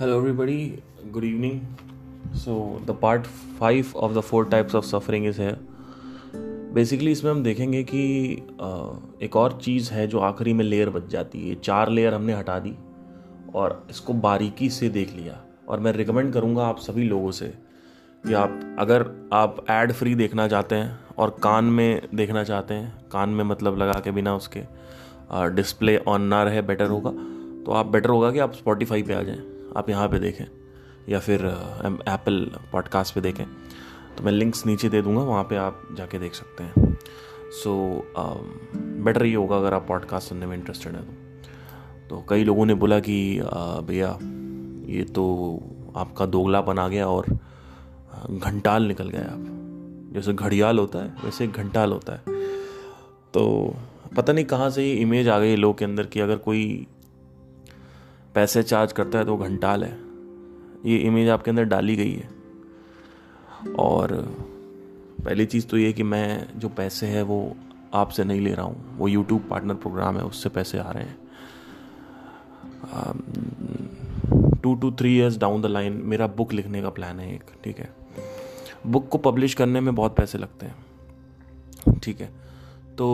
Hello, everybody. Good evening. So, the part five of the four types of suffering is है basically इसमें हम देखेंगे कि एक और चीज़ है जो आखिरी में लेयर बच जाती है। चार लेयर हमने हटा दी और इसको बारीकी से देख लिया। और मैं रिकमेंड करूँगा आप सभी लोगों से कि आप अगर आप एड फ्री देखना चाहते हैं और कान में देखना चाहते हैं कान में मतलब लगा के बिना उसके डिस्प्ले ऑन ना रहे बेटर होगा। तो आप बेटर होगा कि आप स्पॉटिफाई पे आ जाएँ। आप यहाँ पे देखें, या फिर एप्पल पॉडकास्ट पे देखें तो मैं लिंक्स नीचे दे दूँगा, वहाँ पे आप जाके देख सकते हैं। सो बेटर ये होगा अगर आप पॉडकास्ट सुनने में इंटरेस्टेड हैं तो। तो कई लोगों ने बोला कि भैया, ये तो आपका दोगलापन आ गया और घंटाल निकल गया आप। जैसे घड़ियाल होता है, वैसे घंटाल होता है। तो पता नहीं कहाँ से ये इमेज आ गई लोग के अंदर कि अगर कोई पैसे चार्ज करता है तो घंटाल है। ये इमेज आपके अंदर डाली गई है। और पहली चीज़ तो ये कि मैं जो पैसे है वो आपसे नहीं ले रहा हूँ। वो यूट्यूब पार्टनर प्रोग्राम है, उससे पैसे आ रहे हैं। Two two three years down the line मेरा बुक लिखने का प्लान है एक, ठीक है? बुक को पब्लिश करने में बहुत पैसे लगते हैं, ठीक है? तो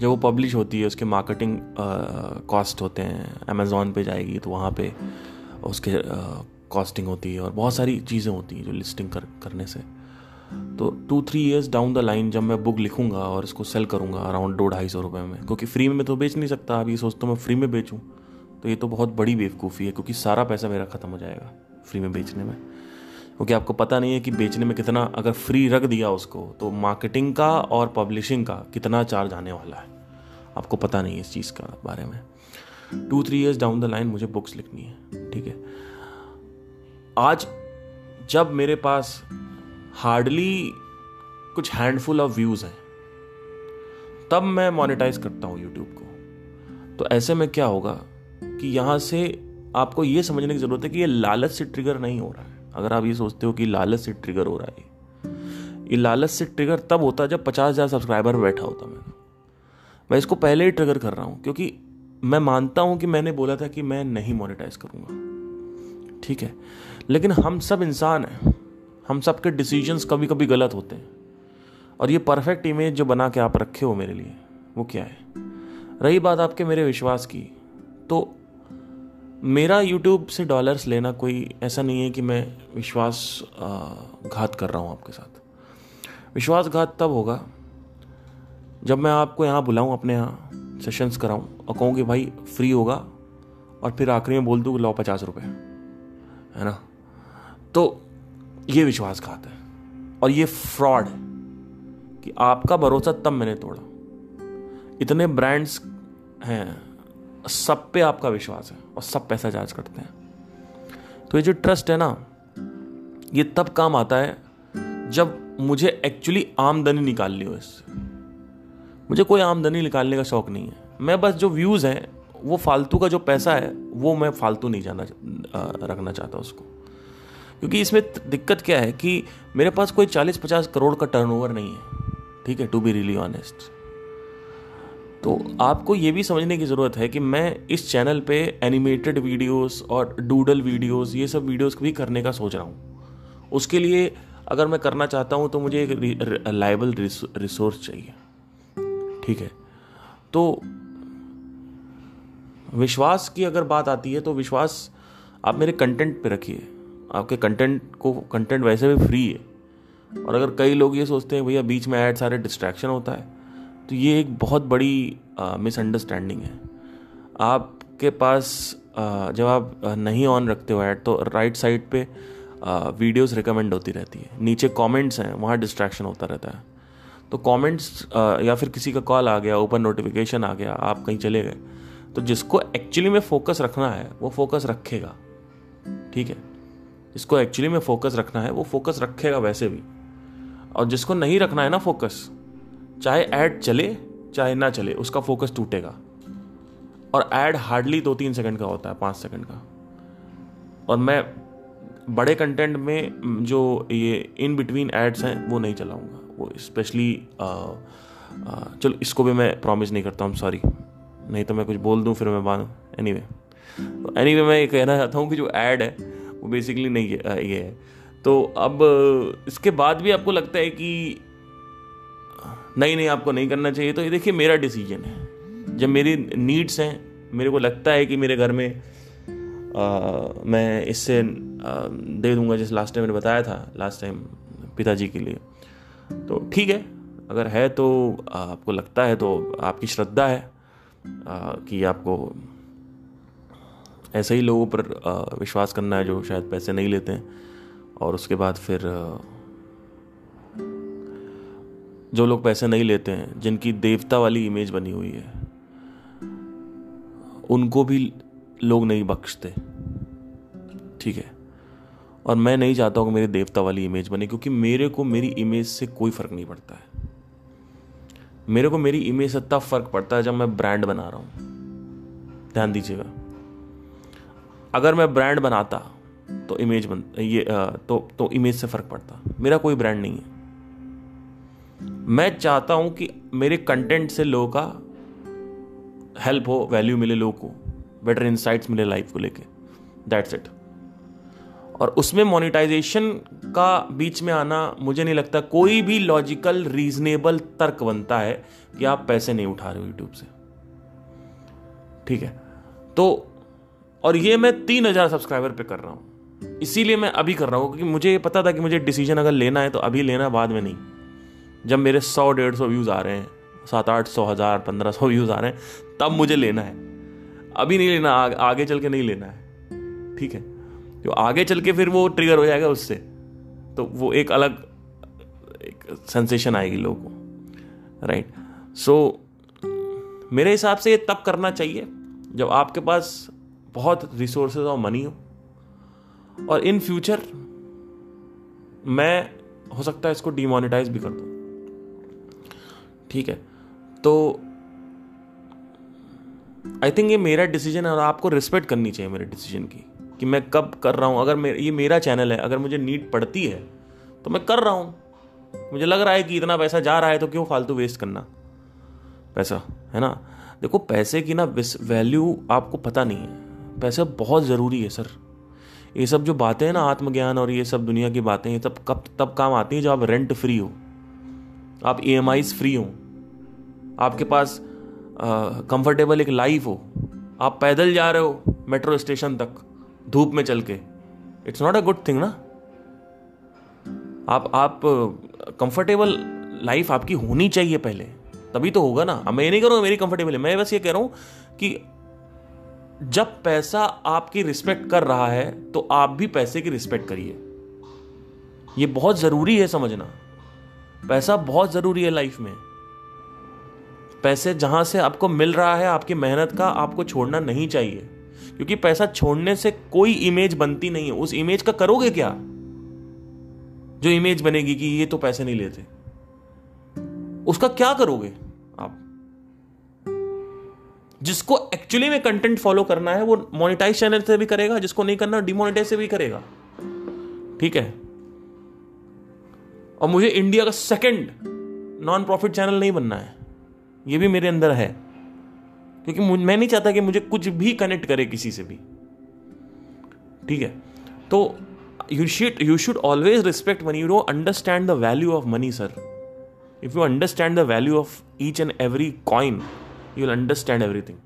जब वो पब्लिश होती है, उसके मार्केटिंग कॉस्ट होते हैं अमेज़ोन पे जाएगी तो वहाँ पे उसके कॉस्टिंग होती है और बहुत सारी चीज़ें होती हैं जो लिस्टिंग कर, करने से। तो two three years down the line जब मैं बुक लिखूँगा और इसको सेल करूँगा अराउंड दो ढाई सौ रुपये में, क्योंकि फ्री में मैं तो बेच नहीं सकता अभी सोचता हूँ मैं फ्री में बेचूँ तो ये तो बहुत बड़ी बेवकूफ़ी है, क्योंकि सारा पैसा मेरा ख़त्म हो जाएगा फ्री में बेचने में। क्योंकि आपको पता नहीं है कि बेचने में कितना, अगर फ्री रख दिया उसको तो मार्केटिंग का और पब्लिशिंग का कितना चार्ज आने वाला है। आपको पता नहीं है इस चीज़ का बारे में। Two three years down the line मुझे बुक्स लिखनी है, ठीक है? आज जब मेरे पास हार्डली कुछ हैंडफुल ऑफ़ व्यूज़ हैं, तब मैं मोनेटाइज करता हूँ यूट्यूब को। तो ऐसे में क्या होगा कि यहाँ से आपको ये समझने की ज़रूरत है कि ये लालच से ट्रिगर नहीं हो रहा है। अगर आप ये सोचते हो कि लालच से ट्रिगर हो रहा है ये। लालच से ट्रिगर तब होता जब पचास हज़ार सब्सक्राइबर बैठा होता मैं मैं इसको पहले ही ट्रिगर कर रहा हूँ, क्योंकि मैं मानता हूँ कि मैंने बोला था कि मैं नहीं मोनेटाइज करूँगा। ठीक है? लेकिन हम सब इंसान हैं। हम सब के डिसीजंस कभी कभी गलत होते हैं। और ये परफेक्ट इमेज जो बना के आप रखे हो मेरे लिए, वो क्या है? रही बात आपके मेरे विश्वास की तो मेरा यूट्यूब से डॉलर्स लेना कोई ऐसा नहीं है कि मैं विश्वास घात कर रहा हूँ आपके साथ। विश्वासघात तब होगा जब मैं आपको यहाँ बुलाऊँ, अपने यहाँ सेशंस कराऊँ और कहूँ कि भाई फ्री होगा और फिर आखिरी में बोल दूँ लो पचास रुपये है ना? तो ये विश्वासघात है और ये फ्रॉड है कि आपका भरोसा तब मैंने तोड़ा। इतने ब्रांड्स हैं सब पे आपका विश्वास है और सब पैसा चार्ज करते हैं। तो ये जो ट्रस्ट है ना, ये तब काम आता है जब मुझे एक्चुअली आमदनी निकालनी हो इससे। मुझे कोई आमदनी निकालने का शौक नहीं है। मैं बस जो व्यूज़ हैं, वो फालतू का जो पैसा है, वो मैं फालतू नहीं जाना रखना चाहता उसको। क्योंकि इसमें दिक्कत क्या है कि मेरे पास कोई चालीस पचास करोड़ का टर्नओवर नहीं है। ठीक है टू बी रियली ऑनेस्ट तो आपको ये भी समझने की ज़रूरत है कि मैं इस चैनल पे एनिमेटेड वीडियोस और डूडल वीडियोस, ये सब वीडियोस भी करने का सोच रहा हूँ। उसके लिए अगर मैं करना चाहता हूँ तो मुझे एक लाइबल रिसोर्स चाहिए। ठीक है? तो विश्वास की अगर बात आती है तो विश्वास आप मेरे कंटेंट पे रखिए। आपके कंटेंट को कंटेंट वैसे भी फ्री है। और अगर कई लोग ये सोचते हैं, भैया, बीच में ऐड सारे डिस्ट्रैक्शन होता है। तो ये एक बहुत बड़ी मिसअंडरस्टैंडिंग है। आपके पास जब आप नहीं ऑन रखते हो ऐड तो राइट साइड पे वीडियोस रिकमेंड होती रहती है। नीचे कमेंट्स हैं, वहाँ डिस्ट्रैक्शन होता रहता है। तो कमेंट्स या फिर किसी का कॉल आ गया ओपन नोटिफिकेशन आ गया, आप कहीं चले गए तो जिसको एक्चुअली में फोकस रखना है, वो फोकस रखेगा। ठीक है? जिसको एक्चुअली में फोकस रखना है, वो फोकस रखेगा वैसे भी। और जिसको नहीं रखना है ना फोकस चाहे ऐड चले चाहे ना चले उसका फोकस टूटेगा। और ऐड हार्डली दो तीन सेकंड का होता है पाँच सेकंड का। और मैं बड़े कंटेंट में जो ये इन बिटवीन एड्स हैं वो नहीं चलाऊँगा। वो स्पेशली चलो इसको भी मैं प्रॉमिस नहीं करता हूँ सॉरी नहीं तो मैं कुछ बोल दूँ फिर मैं बांधूँ एनी वे एनी anyway, मैं ये कहना चाहता हूँ कि जो ऐड है वो बेसिकली नहीं ये है। तो अब इसके बाद भी आपको लगता है कि नहीं नहीं आपको नहीं करना चाहिए। तो ये देखिए मेरा डिसीज़न है। जब मेरी नीड्स हैं मेरे को लगता है कि मेरे घर में आ, मैं इससे आ, दे दूँगा जैसे लास्ट टाइम मैंने बताया था लास्ट टाइम पिताजी के लिए। तो ठीक है अगर है तो आपको लगता है तो आपकी श्रद्धा है आ, कि आपको ऐसे ही लोगों पर विश्वास करना है जो शायद पैसे नहीं लेते हैं। और उसके बाद फिर जो लोग पैसे नहीं लेते हैं, जिनकी देवता वाली इमेज बनी हुई है, उनको भी लोग नहीं बख्शते। ठीक है? और मैं नहीं चाहता हूँ कि मेरी देवता वाली इमेज बने, क्योंकि मेरे को मेरी इमेज से कोई फ़र्क नहीं पड़ता है। मेरे को मेरी इमेज से तब फ़र्क पड़ता है जब मैं ब्रांड बना रहा हूँ। ध्यान दीजिएगा। अगर मैं ब्रांड बनाता तो इमेज बन, ये तो तो इमेज से फ़र्क पड़ता। मेरा कोई ब्रांड नहीं है। मैं चाहता हूँ कि मेरे कंटेंट से लोगों का हेल्प हो वैल्यू मिले लोगों को बेटर इंसाइट्स मिले लाइफ को लेके। दैट्स इट और उसमें मोनिटाइजेशन का बीच में आना मुझे नहीं लगता कोई भी लॉजिकल रीजनेबल तर्क बनता है कि आप पैसे नहीं उठा रहे हो यूट्यूब से। ठीक है? तो और ये मैं तीन हज़ार सब्सक्राइबर पे कर रहा हूँ। इसीलिए मैं अभी कर रहा हूँ, क्योंकि मुझे ये पता था कि मुझे डिसीज़न अगर लेना है तो अभी लेना बाद में नहीं। जब मेरे सौ डेढ़ सौ व्यूज़ आ रहे हैं सात आठ सौ हज़ार पंद्रह सौ व्यूज़ आ रहे हैं तब मुझे लेना है। अभी नहीं लेना आ, आगे चल के नहीं लेना है। ठीक है? जो आगे चल के फिर वो ट्रिगर हो जाएगा उससे। तो वो एक अलग एक सेंसेशन आएगी लोगों को। राइट सो मेरे हिसाब से ये तब करना चाहिए जब आपके पास बहुत रिसोर्सेज और मनी हो। और इन फ्यूचर मैं हो सकता है इसको डिमोनेटाइज भी कर दूँ। ठीक है? तो आई थिंक ये मेरा डिसीज़न है और आपको रिस्पेक्ट करनी चाहिए मेरे डिसीज़न की कि मैं कब कर रहा हूँ। अगर मेरे ये मेरा चैनल है, अगर मुझे नीड पड़ती है तो मैं कर रहा हूँ। मुझे लग रहा है कि इतना पैसा जा रहा है तो क्यों फालतू वेस्ट करना? पैसा, है ना? देखो, पैसे की ना वैल्यू आपको पता नहीं है। पैसा बहुत ज़रूरी है सर ये सब जो बातें हैं ना आत्मज्ञान और ये सब दुनिया की बातें, ये सब कब, तब काम आती हैं जब आप रेंट फ्री हो। आप ई एम फ्री हो। आपके पास कंफर्टेबल एक लाइफ हो। आप पैदल जा रहे हो मेट्रो स्टेशन तक, धूप में चल के। It's not a good thing ना? आप आप कंफर्टेबल लाइफ आपकी होनी चाहिए पहले। तभी तो होगा ना। मैं ये नहीं कह रहा करूँगा मेरी कंफर्टेबल है। मैं बस ये कह रहा हूँ कि जब पैसा आपकी रिस्पेक्ट कर रहा है तो आप भी पैसे की रिस्पेक्ट करिए। ये बहुत ज़रूरी है समझना। पैसा बहुत ज़रूरी है लाइफ में। पैसे जहाँ से आपको मिल रहा है, आपकी मेहनत का आपको छोड़ना नहीं चाहिए। क्योंकि पैसा छोड़ने से कोई इमेज बनती नहीं है। उस इमेज का करोगे क्या? जो इमेज बनेगी कि ये तो पैसे नहीं लेते। उसका क्या करोगे आप? जिसको एक्चुअली में कंटेंट फॉलो करना है, वो मोनिटाइज चैनल से भी करेगा, जिसको नहीं करना डिमोनिटाइज से भी करेगा। ठीक है? और मुझे इंडिया का सेकंड नॉन प्रॉफिट चैनल नहीं बनना है। ये भी मेरे अंदर है। क्योंकि मैं नहीं चाहता कि मुझे कुछ भी कनेक्ट करे किसी से भी। ठीक है? तो you should you should always respect money you don't understand the value of money sir if you understand the value of each and every coin you will understand everything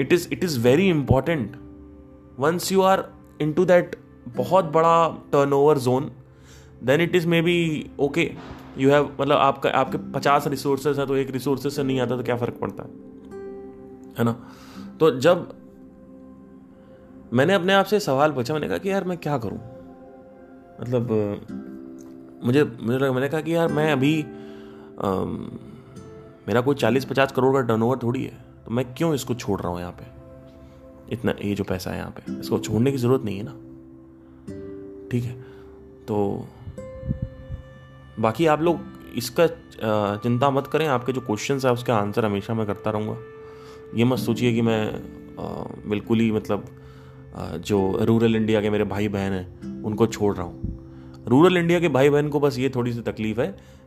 it is it is very important once you are into that बहुत बड़ा turn over zone then it is maybe okay you have मतलब आपका आपके पचास resources हैं तो एक resources से नहीं आता तो क्या फ़र्क पड़ता? है है ना? तो जब मैंने अपने आप से सवाल पूछा मैंने कहा कि यार मैं क्या करूँ? मतलब मुझे मुझे मैंने कहा कि यार मैं अभी आ, मेरा कोई चालीस पचास करोड़ का टर्नओवर थोड़ी है तो मैं क्यों इसको छोड़ रहा हूँ यहाँ पे? इतना ये जो पैसा है यहाँ पे इसको छोड़ने की ज़रूरत नहीं है ना? ठीक है? तो बाकी आप लोग इसका चिंता मत करें, आपके जो क्वेश्चन है, उसका आंसर हमेशा मैं करता रहूँगा। ये मत सोचिए कि मैं बिल्कुल ही मतलब जो रूरल इंडिया के मेरे भाई बहन हैं, उनको छोड़ रहा हूँ। रूरल इंडिया के भाई बहन को बस ये थोड़ी सी तकलीफ़ है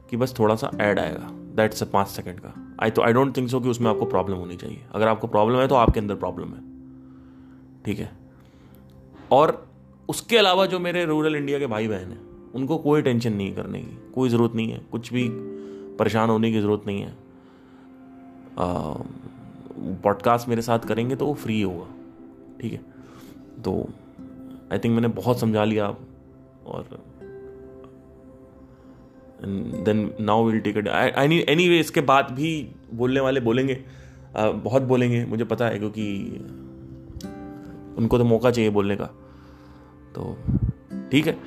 कि बस थोड़ा सा ऐड आएगा। दैट्स अ पाँच सेकेंड का। आई तो आई डोंट थिंक सो कि उसमें आपको प्रॉब्लम होनी चाहिए। अगर आपको प्रॉब्लम है तो आपके अंदर प्रॉब्लम है। ठीक है? और उसके अलावा जो मेरे रूरल इंडिया के भाई बहन हैं उनको कोई टेंशन नहीं करने की कोई ज़रूरत नहीं है। कुछ भी परेशान होने की ज़रूरत नहीं है। पॉडकास्ट मेरे साथ करेंगे तो वो फ्री होगा ठीक है? तो आई थिंक मैंने बहुत समझा लिया आप और then now will take it any anyway इसके बाद भी बोलने वाले बोलेंगे। uh, बहुत बोलेंगे मुझे पता है क्योंकि उनको तो मौका चाहिए बोलने का। तो ठीक है?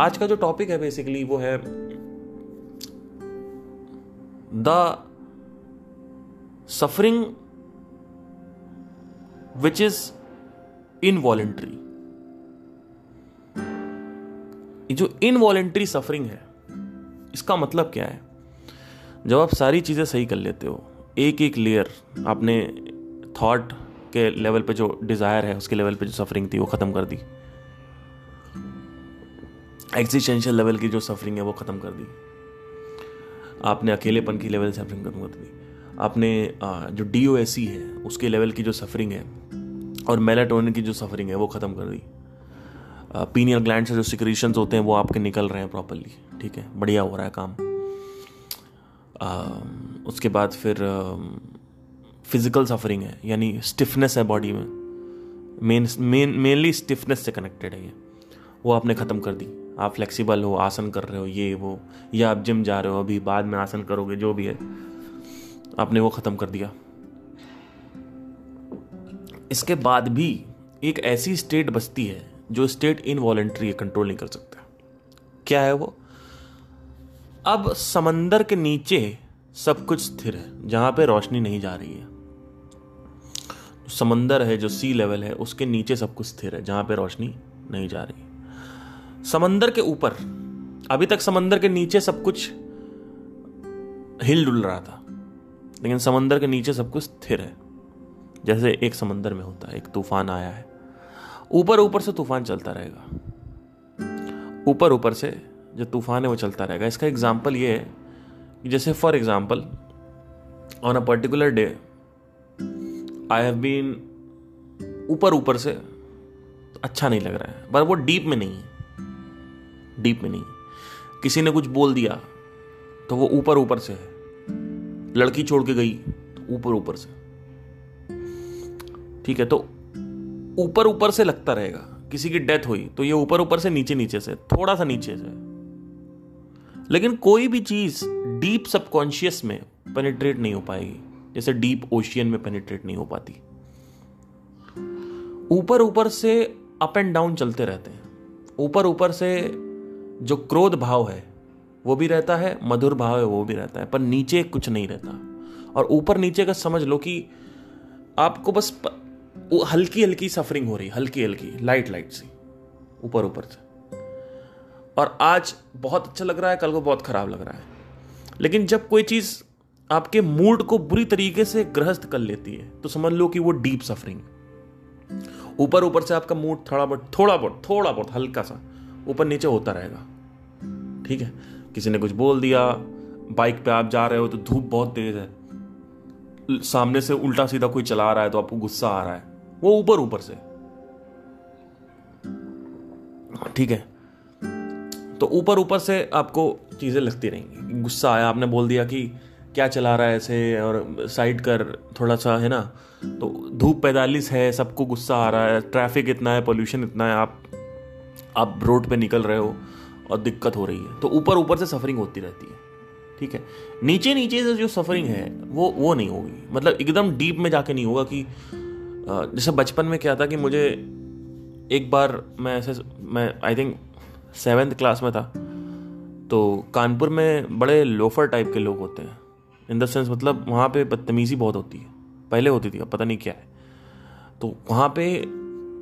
आज का जो टॉपिक है बेसिकली वो है the suffering which is involuntary जो इनवॉलेंट्री सफरिंग है, इसका मतलब क्या है? जब आप सारी चीज़ें सही कर लेते हो, एक एक लेयर आपने थॉट के लेवल पे जो डिज़ायर है, उसके लेवल पे जो सफरिंग थी, वो ख़त्म कर दी। एग्जिस्टेंशियल लेवल की जो सफरिंग है वो ख़त्म कर दी। आपने अकेलेपन की लेवल सफरिंग खत्म कर दी आपने जो डी है उसके लेवल की जो सफरिंग है और मेलाटोनिन की जो सफरिंग है वो ख़त्म कर दी। पीनियल ग्लैंड से जो सिक्रीशंस होते हैं वो आपके निकल रहे हैं प्रॉपरली ठीक है? बढ़िया हो रहा है काम। आ, उसके बाद फिर फ़िज़िकल सफरिंग है यानी स्टिफनेस है बॉडी में। मेन मेन मेनली स्टिफनेस से कनेक्टेड है ये। वो आपने ख़त्म कर दी। आप फ्लेक्सिबल हो, आसन कर रहे हो, ये, वो, या आप जिम जा रहे हो, अभी बाद में आसन करोगे, जो भी है, आपने वो ख़त्म कर दिया। इसके बाद भी एक ऐसी स्टेट बचती है, जो स्टेट इनवॉलेंट्री है कंट्रोल नहीं कर सकता। क्या है वो? अब समंदर के नीचे सब कुछ स्थिर है, जहाँ पे रोशनी नहीं जा रही है। समंदर है, जो सी लेवल है, उसके नीचे सब कुछ स्थिर है, जहाँ पे रोशनी नहीं जा रही। समंदर के ऊपर, अभी तक समंदर के नीचे सब कुछ हिल डुल रहा था, लेकिन समंदर के नीचे सब कुछ स्थिर है। जैसे एक समंदर में होता है, एक तूफ़ान आया है। ऊपर ऊपर से तूफ़ान चलता रहेगा। ऊपर ऊपर से जो तूफ़ान है वो चलता रहेगा। इसका एग्ज़ाम्पल ये है कि जैसे for example on a particular day I have been ऊपर ऊपर से अच्छा नहीं लग रहा है, पर वो डीप में नहीं है। डीप में नहीं किसी ने कुछ बोल दिया तो वो ऊपर ऊपर से है। लड़की छोड़ के गई तो ऊपर ऊपर से। ठीक है तो ऊपर ऊपर से लगता रहेगा। किसी की डेथ हुई तो ये ऊपर ऊपर से नीचे नीचे से, थोड़ा सा नीचे से। लेकिन कोई भी चीज़ डीप सबकॉन्शियस में पेनिट्रेट नहीं हो पाएगी। जैसे डीप ओशियन में पेनिट्रेट नहीं हो पाती। ऊपर ऊपर से अप एंड डाउन चलते रहते हैं। ऊपर ऊपर से जो क्रोध भाव है, वो भी रहता है, मधुर भाव है, वो भी रहता है, पर नीचे कुछ नहीं रहता। और ऊपर नीचे का समझ लो कि आपको बस वो हल्की हल्की सफरिंग हो रही हल्की हल्की लाइट लाइट सी ऊपर ऊपर से। और आज बहुत अच्छा लग रहा है, कल को बहुत खराब लग रहा है। लेकिन जब कोई चीज़ आपके मूड को बुरी तरीके से ग्रहस्थ कर लेती है तो समझ लो कि वो डीप सफरिंग ऊपर ऊपर से आपका मूड थोड़ा बहुत थोड़ा बहुत थोड़ा बहुत हल्का सा ऊपर नीचे होता रहेगा। ठीक है? किसी ने कुछ बोल दिया, बाइक पे आप जा रहे हो तो धूप बहुत तेज है। सामने से उल्टा सीधा कोई चला रहा है तो आपको गुस्सा आ रहा है। वो ऊपर ऊपर से। ठीक है? तो ऊपर ऊपर से आपको चीज़ें लगती रहेंगी। गुस्सा आया, आपने बोल दिया कि क्या चला रहा है ऐसे और साइड कर थोड़ा सा, है ना? तो धूप पैंतालीस है, सबको गुस्सा आ रहा है, ट्रैफ़िक इतना है, पोल्यूशन इतना है, आप आप रोड पे निकल रहे हो। और दिक्कत हो रही है। तो ऊपर ऊपर से सफरिंग होती रहती है। ठीक है? नीचे नीचे से जो सफरिंग है, वो वो नहीं होगी। मतलब एकदम डीप में जाके नहीं होगा कि जैसे बचपन में क्या था कि मुझे एक बार मैं ऐसे, मैं आई थिंक सेवेंथ क्लास में था। तो कानपुर में बड़े लोफर टाइप के लोग होते हैं। इन द सेंस मतलब वहाँ पे बदतमीज़ी बहुत होती है। पहले होती थी, अब पता नहीं क्या है। तो वहाँ पे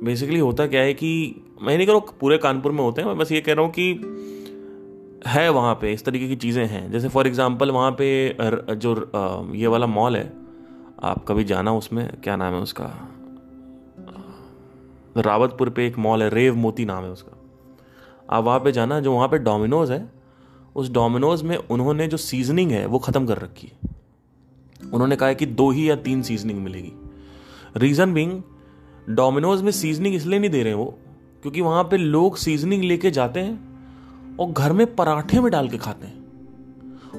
बेसिकली होता क्या है कि मैं नहीं कह रहा पूरे कानपुर में होते हैं मैं बस ये कह रहा हूँ कि है वहाँ पे, इस तरीके की चीज़ें हैं। जैसे फॉर एग्जांपल वहाँ पे जो ये वाला मॉल है, आप कभी जाना उसमें? क्या नाम है उसका? रावतपुर पे एक मॉल है रेव मोती नाम है उसका। आप वहाँ पे जाना, जो वहाँ पे डोमिनोज है, उस डोमिनोज में उन्होंने जो सीजनिंग है, वो ख़त्म कर रखी है। उन्होंने कहा है कि दो ही या तीन सीजनिंग मिलेगी। रीज़न बिंग डोमिनोज में सीजनिंग इसलिए नहीं दे रहे वो क्योंकि वहाँ पे लोग सीजनिंग लेके जाते हैं और घर में पराठे में डाल के खाते हैं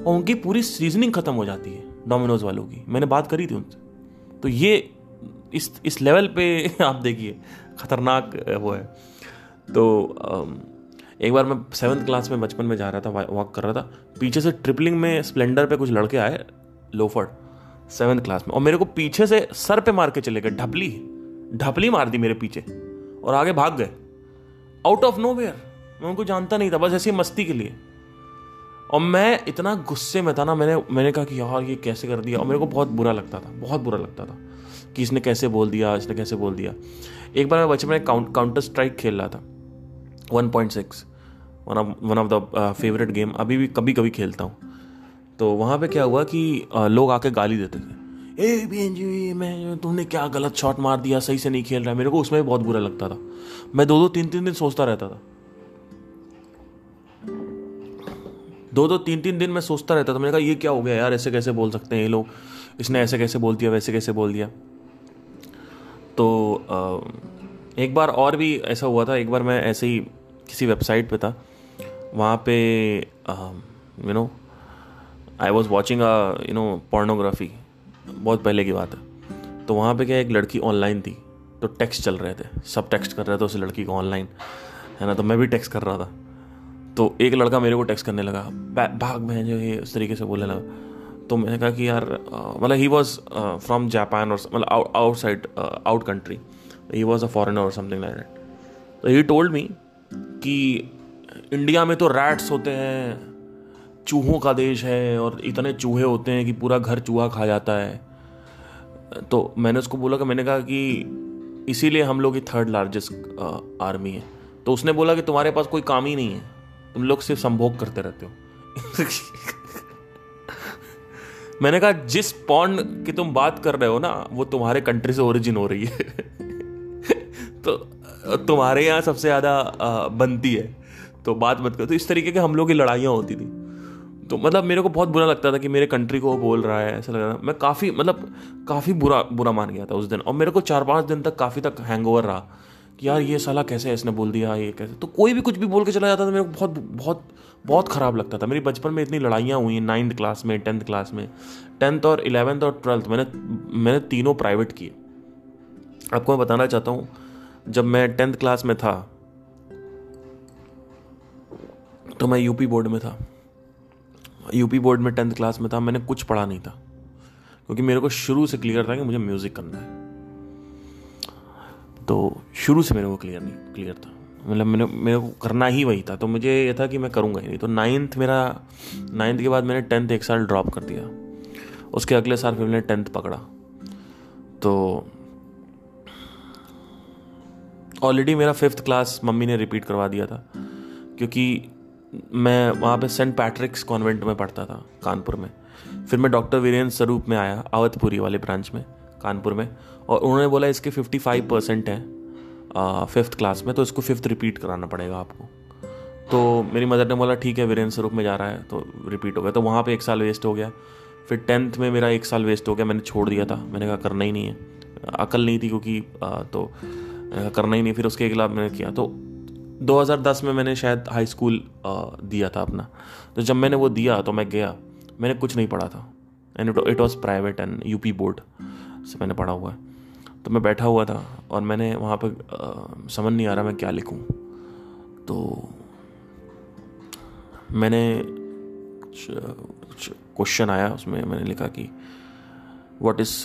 और उनकी पूरी सीजनिंग खत्म हो जाती है डोमिनोज वालों की। मैंने बात करी थी उनसे। तो ये इस इस लेवल पे आप देखिए, खतरनाक वो है। तो एक बार मैं सेवन्थ क्लास में बचपन में जा रहा था वॉक कर रहा था। पीछे से ट्रिपलिंग में स्प्लेंडर पे कुछ लड़के आए लोफर्ड सेवन्थ क्लास में। और मेरे को पीछे से सर पे मार के चले गए, ढपली ढपली मार दी मेरे पीछे। और आगे भाग गए। आउट ऑफ़ नो वेयर मैं उनको जानता नहीं था बस ऐसी मस्ती के लिए। और मैं इतना गुस्से में था ना मैंने मैंने कहा कि यार ये कैसे कर दिया? और मेरे को बहुत बुरा लगता था बहुत बुरा लगता था कि इसने कैसे बोल दिया इसने कैसे बोल दिया। एक बार मैं बचपन में काउंटर स्ट्राइक खेल रहा था। One point six one of one of the favourite game अभी भी कभी कभी खेलता हूँ। तो वहाँ पे क्या हुआ कि uh, लोग आके गाली देते थे। ए जी, मैं, तुमने क्या गलत शॉट मार दिया? सही से नहीं खेल रहा मेरे को उसमें भी बहुत बुरा लगता था। मैं दो दो तीन तीन दिन सोचता रहता था। दो दो तीन तीन दिन मैं सोचता रहता था। मैंने कहा, ये क्या हो गया यार? ऐसे कैसे बोल सकते हैं ये लोग? इसने ऐसे कैसे बोल दिया, वैसे कैसे बोल दिया? तो एक बार और भी ऐसा हुआ था। एक बार मैं ऐसे ही किसी वेबसाइट पे था। वहाँ पे you know I was watching you know pornography बहुत पहले की बात है। तो वहाँ पे क्या एक लड़की ऑनलाइन थी तो टेक्स्ट चल रहे थे। सब टेक्स्ट कर रहे थे उस लड़की को ऑनलाइन है ना तो मैं भी टेक्स्ट कर रहा था। तो एक लड़का मेरे को टेक्स्ट करने लगा भाग में जो ये उस तरीके से बोलने लगा। तो मैंने कहा कि यार मतलब ही वॉज़ फ्रॉम जापान और मतलब आउटसाइड आउट कंट्री ही वॉज़ अ फॉरनर और समथिंग लाइक दैट तो ही टोल्ड मी कि इंडिया में तो रैट्स होते हैं। चूहों का देश है और इतने चूहे होते हैं कि पूरा घर चूहा खा जाता है। तो मैंने उसको बोला कि, मैंने कहा कि इसीलिए हम लोग की थर्ड लार्जेस्ट आर्मी है। तो उसने बोला कि तुम्हारे पास कोई काम ही नहीं है। तुम लोग सिर्फ़ संभोग करते रहते हो। मैंने कहा, जिस पॉन्ड की तुम बात कर रहे हो ना, वो तुम्हारे कंट्री से ओरिजिन हो रही है। तो तुम्हारे यहाँ सबसे ज़्यादा बनती है। तो बात मत करो। तो इस तरीके के हम लोग की लड़ाइयाँ होती थी। तो मतलब मेरे को बहुत बुरा लगता था कि मेरे कंट्री को वो बोल रहा है, ऐसा लग रहा था। मैं काफ़ी मतलब काफ़ी बुरा बुरा मान गया था उस दिन। और मेरे को चार पाँच दिन तक काफ़ी तक हैंग रहा कि यार ये साला कैसे इसने बोल दिया, ये कैसे। तो कोई भी कुछ भी बोल के चला जाता था, मेरे को बहुत बहुत बहुत ख़राब लगता था। मेरी बचपन में इतनी लड़ाइयाँ हुई नाइन्थ क्लास में टेंथ क्लास में। टेंथ और इलेवेंथ और ट्वेल्थ मैंने मैंने तीनों प्राइवेट किए। आपको मैं बताना चाहता हूँ, जब मैं टेंथ क्लास में था तो मैं यूपी बोर्ड में था। यूपी बोर्ड में टेंथ क्लास में था, मैंने कुछ पढ़ा नहीं था। क्योंकि मेरे को शुरू से क्लियर था कि मुझे म्यूज़िक करना है। तो शुरू से मेरे को क्लियर नहीं क्लियर था। मतलब मैंने, मेरे को करना ही वही था। तो मुझे ये था कि मैं करूँगा ही नहीं। तो नाइन्थ मेरा नाइन्थ के बाद मैंने टेंथ एक साल ड्रॉप कर दिया। उसके अगले साल फिर मैंने टेंथ पकड़ा। तो ऑलरेडी मेरा फिफ्थ क्लास मम्मी ने रिपीट करवा दिया था। क्योंकि मैं वहाँ पे सेंट पैट्रिक्स कॉन्वेंट में पढ़ता था, कानपुर में। फिर मैं डॉक्टर वीरेंद्र स्वरूप में आया अवधपुरी वाले ब्रांच में, कानपुर में। और उन्होंने बोला, इसके फिफ्टी फाइव परसेंट है फिफ्थ क्लास में तो इसको फिफ्थ रिपीट कराना पड़ेगा आपको। तो मेरी मदर ने बोला, ठीक है, वीरेंद्र स्वरूप में जा रहा है तो रिपीट हो गया। तो वहाँ पर एक साल वेस्ट हो गया। फिर टेंथ में मेरा एक साल वेस्ट हो गया, मैंने छोड़ दिया था। मैंने कहा, करना ही नहीं है। अकल नहीं थी क्योंकि तो करना ही नहीं, फिर उसके खिलाफ मैंने किया। तो 2010 में मैंने शायद हाई स्कूल दिया था अपना। तो जब मैंने वो दिया तो मैं गया। मैंने कुछ नहीं पढ़ा था। And it was private and UP board से मैंने पढ़ा हुआ है। तो मैं बैठा हुआ था और मैंने वहाँ पर समझ नहीं आ रहा मैं क्या लिखूँ। तो मैंने क्वेश्चन आया उसमें। मैंने लिखा कि वॉट इज़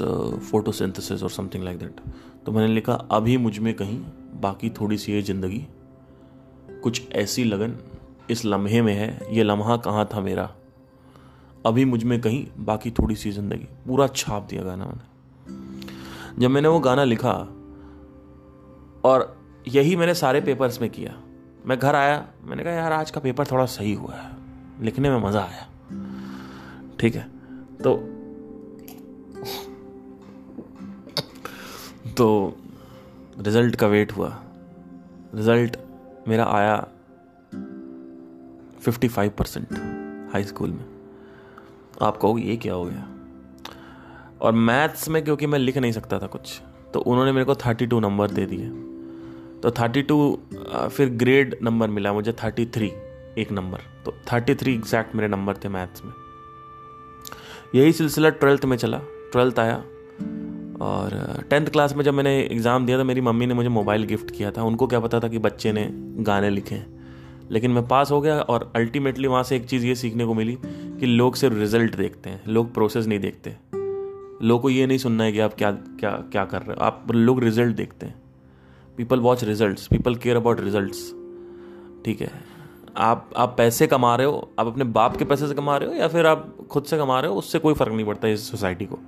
फोटोसिंथेसिस और समथिंग लाइक दैट तो मैंने लिखा, अभी मुझमें कहीं बाकी थोड़ी सी ये ज़िंदगी कुछ ऐसी लगन इस लम्हे में है, ये लम्हा कहाँ था मेरा? अभी मुझमें कहीं बाकी थोड़ी सी ज़िंदगी। पूरा छाप दिया गाना मैंने। जब मैंने वो गाना लिखा और यही मैंने सारे पेपर्स में किया, मैं घर आया, मैंने कहा, यार, आज का पेपर थोड़ा सही हुआ है। लिखने में मज़ा आया। ठीक है? तो तो रिज़ल्ट का वेट हुआ। रिज़ल्ट मेरा आया 55 परसेंट हाई स्कूल में। आप कहोगे, ये क्या हो गया? और मैथ्स में क्योंकि मैं लिख नहीं सकता था कुछ तो उन्होंने मेरे को थर्टी टू नंबर दे दिए। तो थर्टी टू फिर ग्रेड नंबर मिला मुझे थर्टी थ्री एक नंबर तो थर्टी थ्री एग्जैक्ट मेरे नंबर थे मैथ्स में। यही सिलसिला ट्वेल्थ में चला। ट्वेल्थ आया। और टेंथ क्लास में जब मैंने एग्ज़ाम दिया था, मेरी मम्मी ने मुझे मोबाइल गिफ्ट किया था। उनको क्या पता था कि बच्चे ने गाने लिखे हैं। लेकिन मैं पास हो गया और अल्टीमेटली वहाँ से एक चीज़ ये सीखने को मिली कि लोग सिर्फ़ रिज़ल्ट देखते हैं, लोग प्रोसेस नहीं देखते। लोग को ये नहीं सुनना है कि आप क्या क्या क्या कर रहे हो। आप लोग रिज़ल्ट देखते हैं। People watch result people care about result ठीक है? आप आप पैसे कमा रहे हो, आप अपने बाप के पैसे से कमा रहे हो या फिर आप खुद से कमा रहे हो, उससे कोई फ़र्क नहीं पड़ता इस सोसाइटी को।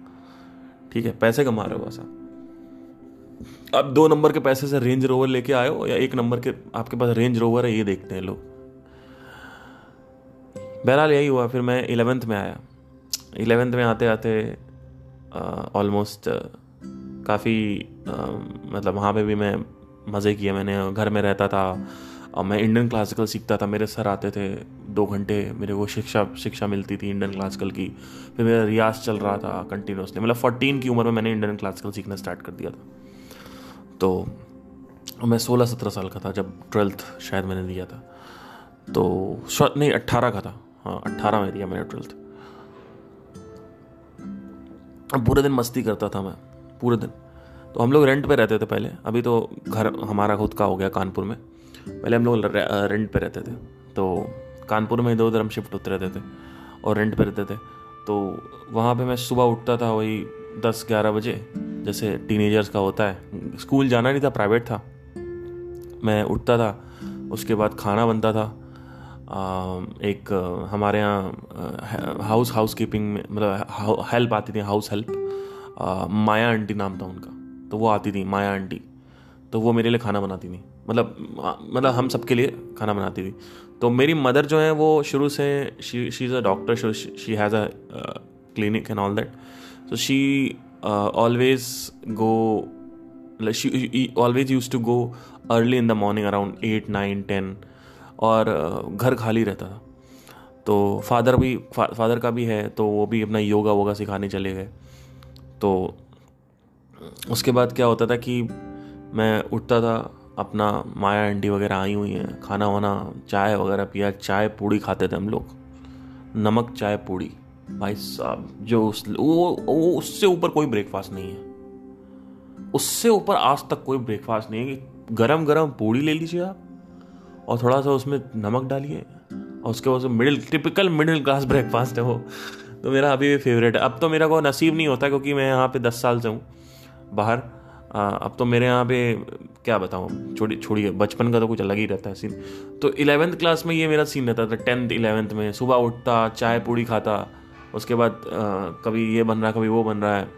ठीक है, पैसे कमा रहे हो बस आप। आप दो नंबर के पैसे से रेंज रोवर लेके आए हो या एक नंबर के आपके पास रेंज रोवर है, ये देखते हैं लोग। बहरहाल यही हुआ, फिर मैं इलेवेंथ में आया। इलेवेंथ में आते आते ऑलमोस्ट काफ़ी मतलब वहाँ पे भी मैं मज़े किए मैंने। घर में रहता था मैं इंडियन क्लासिकल सीखता था। मेरे सर आते थे दो घंटे, मेरे को शिक्षा शिक्षा मिलती थी इंडियन क्लासिकल की। फिर मेरा रियाज चल रहा था कंटिन्यूसली मतलब फोर्टीन की उम्र में मैंने इंडियन क्लासिकल सीखना स्टार्ट कर दिया था। तो मैं सोलह सत्रह साल का था जब ट्वेल्थ शायद मैंने दिया था। तो नहीं अट्ठारह का था। हाँ अट्ठारह में दिया मैंने ट्वेल्थ पूरे दिन मस्ती करता था मैं, पूरे दिन। तो हम लोग रेंट पे रहते थे पहले। अभी तो घर हमारा खुद का हो गया कानपुर में। पहले हम लोग रेंट पे रहते थे तो कानपुर में इधर उधर हम शिफ्ट होते रहते थे और रेंट पे रहते थे। तो वहाँ पे मैं सुबह उठता था वही दस ग्यारह बजे, जैसे टीनेजर्स का होता है। स्कूल जाना नहीं था प्राइवेट था। मैं उठता था, उसके बाद खाना बनता था। एक हमारे यहाँ हाउस हाउस कीपिंग में मतलब हेल्प आती थी हाउस हेल्प माया आंटी नाम था उनका तो वो आती थी, माया आंटी। तो वो मेरे लिए खाना बनाती थी। मतलब मतलब हम सबके लिए खाना बनाती थी। तो मेरी मदर जो है वो शुरू से she she is a doctor she has a clinic and all that so she always go she always use to go early in the morning around eight nine ten और uh, घर खाली रहता था। तो फादर भी फा, father का भी है तो वो भी अपना योगा वोगा सिखाने चले गए। तो उसके बाद क्या होता था कि मैं उठता था अपना माया आंटी वगैरह आई हुई हैं खाना वाना चाय वगैरह पिया चाय पूड़ी खाते थे हम लोग। नमक चाय पूड़ी। भाई साहब जो उस वो, वो उससे ऊपर कोई ब्रेकफास्ट नहीं है। उससे ऊपर आज तक कोई ब्रेकफास्ट नहीं है कि गरम गरम पूड़ी ले लीजिए आप और थोड़ा सा उसमें नमक डालिए और उसके बाद middle typical middle class breakfast है वो। तो मेरा अभी भी फेवरेट है। अब तो मेरा को नसीब नहीं होता क्योंकि मैं यहाँ पे दस साल से हूँ। बाहर अब तो मेरे यहाँ पे, क्या बताऊँ छोड़ी छोड़िए बचपन का तो कुछ अलग ही रहता है सीन तो इलेवेंथ क्लास में ये मेरा सीन रहता था टेंथ इलेवेंथ में। सुबह उठता, चाय पूड़ी खाता, उसके बाद कभी ये बन रहा, कभी वो बन रहा है।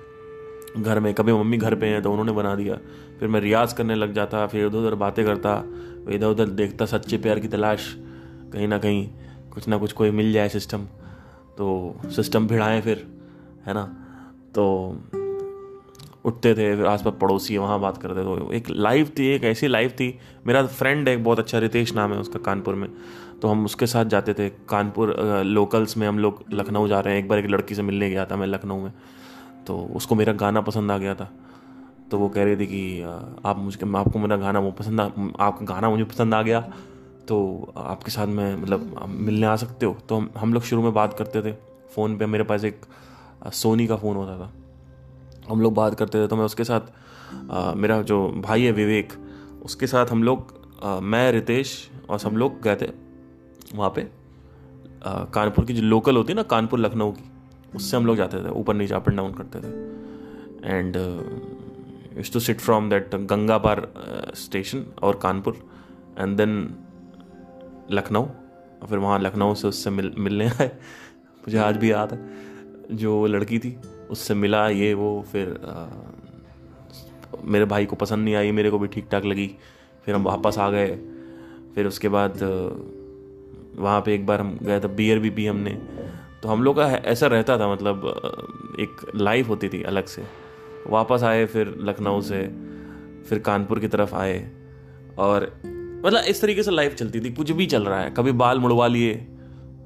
घर में, कभी मम्मी घर पे हैं तो उन्होंने बना दिया। फिर मैं रियाज़ करने लग जाता, फिर इधर उधर बातें करता, इधर उधर देखता, सच्चे प्यार की तलाश। कहीं ना कहीं कुछ ना कुछ कोई मिल जाए सिस्टम तो सिस्टम भिड़ाएँ फिर, है ना? तो उठते थे, फिर आसपास पड़ोसी है, वहाँ बात करते तो एक लाइफ थी, एक ऐसी लाइफ थी। मेरा फ्रेंड है, एक बहुत अच्छा रितेश नाम है, उसका कानपुर में। तो हम उसके साथ जाते थे, कानपुर लोकल्स में हम लोग लखनऊ जा रहे हैं। एक बार एक लड़की से मिलने गया था मैं लखनऊ में। तो उसको मेरा गाना पसंद आ गया था। तो वो कह रही थी कि आप मुझे, आपको मेरा गाना वो पसंद आ आपका गाना मुझे पसंद आ गया। तो आपके साथ में मतलब मिलने आ सकते हो। तो हम हम लोग शुरू में बात करते थे। फ़ोन पे मेरे पास एक सोनी का फ़ोन होता था। हम लोग बात करते थे तो मैं उसके साथ आ, मेरा जो भाई है विवेक उसके साथ हम लोग आ, मैं रितेश और सब लोग गए थे वहाँ पे। आ, कानपुर की जो लोकल होती है ना कानपुर लखनऊ की उससे हम लोग जाते थे ऊपर नीचे अप एंड डाउन करते थे। And use to sit from that Ganga par station और कानपुर एंड देन लखनऊ फिर वहाँ लखनऊ से उससे मिल मिलने आए। मुझे आज भी याद है जो लड़की थी उससे मिला ये वो फिर आ, मेरे भाई को पसंद नहीं आई मेरे को भी ठीक ठाक लगी। फिर हम वापस आ गए। फिर उसके बाद वहाँ पे एक बार हम गए थे बियर भी पी हमने। तो हम लोग का ऐसा रहता था मतलब एक लाइफ होती थी अलग से। वापस आए फिर लखनऊ से फिर कानपुर की तरफ़ आए। और मतलब इस तरीके से लाइफ चलती थी। कुछ भी चल रहा है। कभी बाल मुड़वा लिए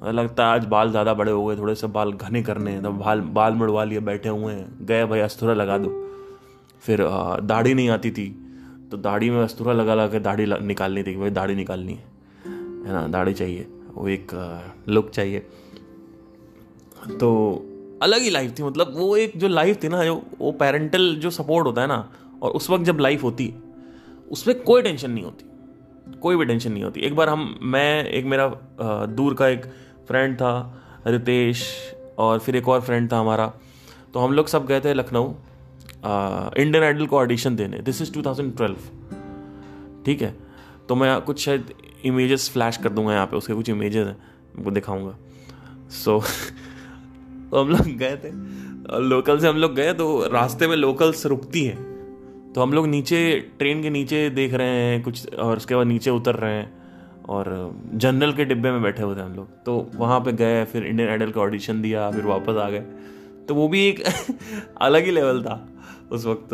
लगता है आज बाल ज़्यादा बड़े हो गए, थोड़े से बाल घने करने हैं तो बाल बाल मुड़वा लिए बैठे हुए हैं। गए भाई अस्तूरा लगा दो। फिर दाढ़ी नहीं आती थी तो दाढ़ी में अस्तूरा लगा लगा के दाढ़ी निकालनी थी कि भाई दाढ़ी निकालनी है। है ना? दाढ़ी चाहिए। वो एक लुक चाहिए। तो अलग ही लाइफ थी मतलब वो एक जो लाइफ थी ना, जो, वो पेरेंटल जो सपोर्ट होता है ना, और उस वक्त जब लाइफ होती, उसमें कोई टेंशन नहीं होती। कोई भी टेंशन नहीं होती। एक बार हम, मैं, एक मेरा दूर का एक फ्रेंड था रितेश और फिर एक और फ्रेंड था हमारा। तो हम लोग सब गए थे लखनऊ इंडियन आइडल को ऑडिशन देने। दिस इज़ 2012 ठीक है? तो मैं कुछ शायद इमेजेस फ्लैश कर दूँगा यहाँ पे उसके कुछ इमेजेस हैं वो दिखाऊँगा। सो so, तो हम लोग गए थे। लोकल से हम लोग गए तो रास्ते में लोकल्स रुकती हैं। तो हम लोग नीचे ट्रेन के नीचे देख रहे हैं कुछ और उसके बाद नीचे उतर रहे हैं। और जनरल के डिब्बे में बैठे हुए थे हम लोग। तो वहाँ पे गए, फिर इंडियन आइडल का ऑडिशन दिया, फिर वापस आ गए। तो वो भी एक अलग ही लेवल था उस वक्त।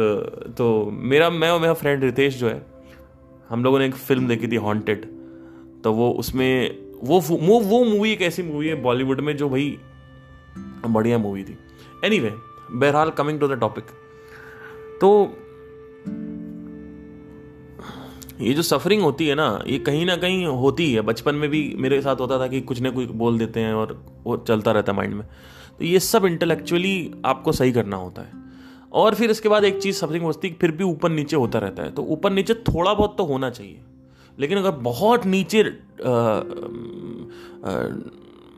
तो मेरा, मैं और मेरा फ्रेंड रितेश जो है, हम लोगों ने एक फ़िल्म देखी थी हॉन्टेड तो वो उसमें, वो वो वो मूवी एक ऐसी मूवी है बॉलीवुड में जो भाई बढ़िया मूवी थी। एनी वे बहरहाल कमिंग टू द टॉपिक तो ये जो सफरिंग होती है ना, ये कहीं ना कहीं होती है बचपन में भी मेरे साथ होता था कि कुछ ना कुछ बोल देते हैं और वो चलता रहता है माइंड में। तो ये सब इंटेलेक्चुअली आपको सही करना होता है। और फिर इसके बाद एक चीज़ सफरिंग होती फिर भी ऊपर नीचे होता रहता है। तो ऊपर नीचे थोड़ा बहुत तो होना चाहिए। लेकिन अगर बहुत नीचे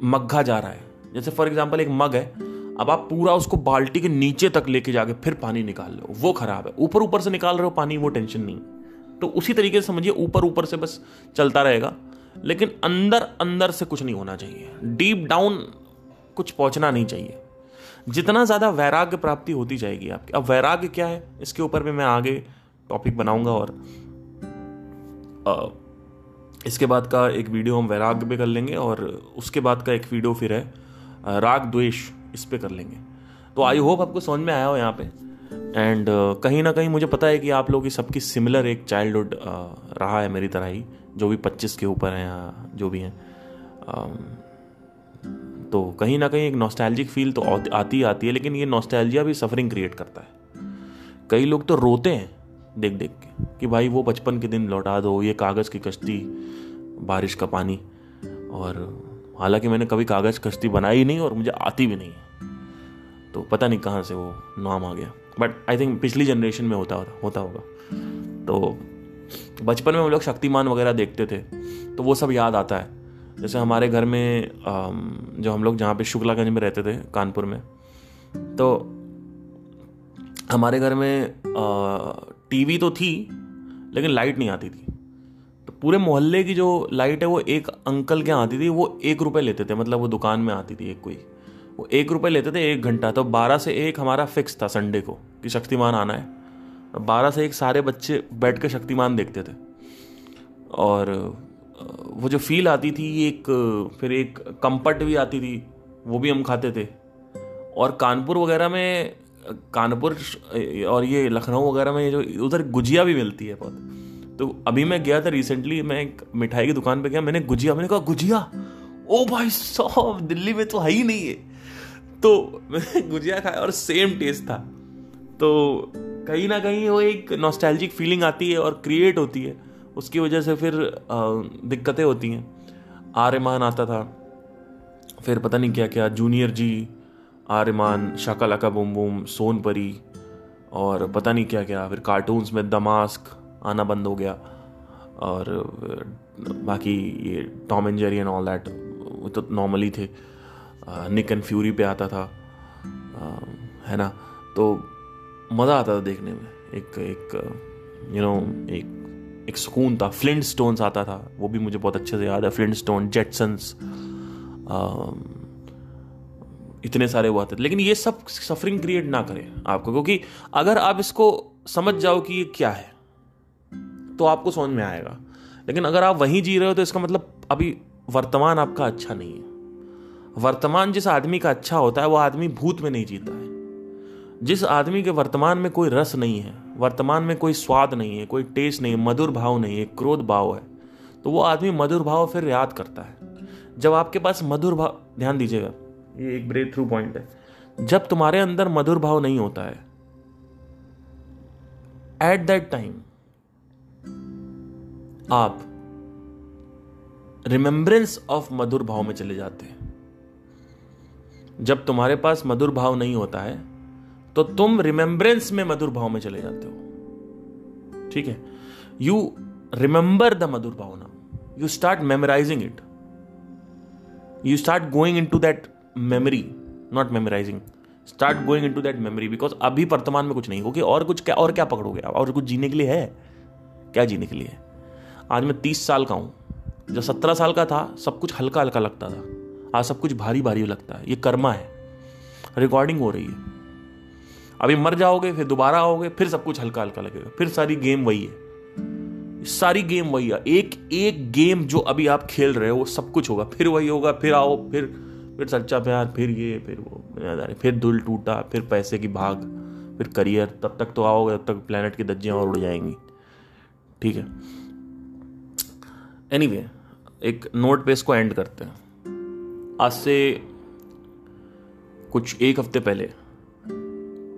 मग्घा जा रहा है, जैसे फॉर एग्ज़ाम्पल एक मग है, अब आप पूरा उसको बाल्टी के नीचे तक लेके जाके फिर पानी निकाल लो, वो खराब है। ऊपर ऊपर से निकाल रहे हो पानी, वो टेंशन नहीं। तो उसी तरीके से समझिए ऊपर ऊपर से बस चलता रहेगा। लेकिन अंदर अंदर से कुछ नहीं होना चाहिए। डीप डाउन कुछ पहुँचना नहीं चाहिए। जितना ज़्यादा वैराग्य प्राप्ति होती जाएगी आपकी। अब वैराग्य क्या है? इसके ऊपर भी मैं आगे टॉपिक बनाऊँगा और आ, इसके बाद का एक वीडियो हम वैराग्य पे कर लेंगे और उसके बाद का एक वीडियो फिर है राग द्वेष इस पे कर लेंगे। तो आई होप आपको समझ में आया हो यहाँ पे। एंड uh, कहीं ना कहीं मुझे पता है कि आप लोग की सबकी सिमिलर एक चाइल्डहुड uh, रहा है मेरी तरह ही जो भी पच्चीस के ऊपर हैं या जो भी हैं। Um, तो कहीं ना कहीं एक नॉस्टैल्जिक फील तो आती ही आती है लेकिन ये नॉस्टैल्जिया भी सफरिंग क्रिएट करता है। कई लोग तो रोते हैं देख देख के कि भाई वो बचपन के दिन लौटा दो ये कागज़ की कश्ती बारिश का पानी। और हालाँकि मैंने कभी कागज़ कश्ती बनाई नहीं और मुझे आती भी नहीं तो पता नहीं कहाँ से वो नाम आ गया। बट आई थिंक पिछली जनरेशन में होता होता होगा। तो बचपन में हम लोग शक्तिमान वगैरह देखते थे तो वो सब याद आता है। जैसे हमारे घर में जो हम लोग जहाँ पे शुक्लागंज में रहते थे, कानपुर में तो हमारे घर में टीवी तो थी, लेकिन लाइट नहीं आती थी। तो पूरे मोहल्ले की जो लाइट है, वो एक अंकल के यहाँ आती थी, वो एक रुपये लेते थे मतलब वो दुकान में आती थी एक कोई। वो एक रुपये लेते थे एक घंटा तो बारह से एक हमारा फिक्स था संडे को कि शक्तिमान आना है। बारह से एक सारे बच्चे बैठ कर शक्तिमान देखते थे। और वो जो फील आती थी, एक, फिर एक कंपट भी आती थी, वो भी हम खाते थे। और कानपुर वगैरह में, कानपुर और ये लखनऊ वगैरह में ये जो उधर गुजिया भी मिलती है बहुत। तो अभी मैं गया था रिसेंटली मैं एक मिठाई की दुकान पे गया, मैंने गुजिया, मैंने कहा, गुजिया? ओ भाई साहब, दिल्ली में तो है ही नहीं है तो मैंने गुजिया खाया और सेम टेस्ट था। तो कहीं ना कहीं वो एक नॉस्टैल्जिक फीलिंग आती है और क्रिएट होती है। उसकी वजह से फिर दिक्कतें होती हैं। आर आर्यमान आता था। फिर पता नहीं क्या क्या जूनियर जी आर्यमान शाका लाका बुम बुम, सोनपरी और पता नहीं क्या क्या, फिर कार्टून्स में दमास्क आना बंद हो गया और बाकी ये Tom and Jerry and all that वो तो नॉर्मली थे। निक एंड फ्यूरी पे आता था। है ना? तो मज़ा आता था देखने में। एक एक यू नो एक एक सुकून था। फ्लिंट स्टोन्स आता था। वो भी मुझे बहुत अच्छे से याद है। फ्लिंट स्टोन जेटसन्स इतने सारे आते थे। लेकिन ये सब सफरिंग क्रिएट ना करें आपको, क्योंकि अगर आप इसको समझ जाओ कि ये क्या है तो आपको समझ में आएगा। लेकिन अगर आप वहीं जी रहे हो तो इसका मतलब अभी वर्तमान आपका अच्छा नहीं है। वर्तमान जिस आदमी का अच्छा होता है, वो आदमी भूत में नहीं जीता है। जिस आदमी के वर्तमान में कोई रस नहीं है, वर्तमान में कोई स्वाद नहीं है, कोई टेस्ट नहीं है, मधुर भाव नहीं है, क्रोध भाव है तो वो आदमी मधुर भाव फिर याद करता है। जब आपके पास मधुर भाव, ध्यान दीजिएगा, ये एक ब्रेक थ्रू पॉइंट है। जब तुम्हारे अंदर मधुर भाव नहीं होता है एट दैट टाइम आप रिमेंबरेंस ऑफ़ मधुर भाव में चले जाते हैं। जब तुम्हारे पास मधुर भाव नहीं होता है तो तुम रिमेंबरेंस में मधुर भाव में चले जाते हो। ठीक है? यू रिमेंबर द मधुर भावना। You start memorising it you start going into that memory not memorising start going into that memory because अभी वर्तमान में कुछ नहीं। क्योंकि और कुछ क्या और क्या पकड़ोगे और कुछ जीने के लिए है? क्या जीने के लिए? आज मैं तीस साल का हूँ। जब सत्रह साल का था, सब कुछ हल्का हल्का लगता था। आज सब कुछ भारी भारी लगता है। ये कर्मा है। रिकॉर्डिंग हो रही है। अभी मर जाओगे फिर दोबारा आओगे फिर सब कुछ हल्का हल्का लगेगा। फिर सारी गेम वही है। सारी गेम वही है। एक एक गेम जो अभी आप खेल रहे हो वो सब कुछ होगा। फिर वही होगा फिर आओ फिर फिर सच्चा प्यार फिर ये फिर वो फिर दिल टूटा फिर पैसे की भाग फिर करियर तब तक तो आओगे तब तक प्लानट की दज्जियाँ और उड़ जाएँगी। ठीक है? एनीवे anyway, एक नोट पे इसको एंड करते हैं। आज से कुछ एक हफ़्ते पहले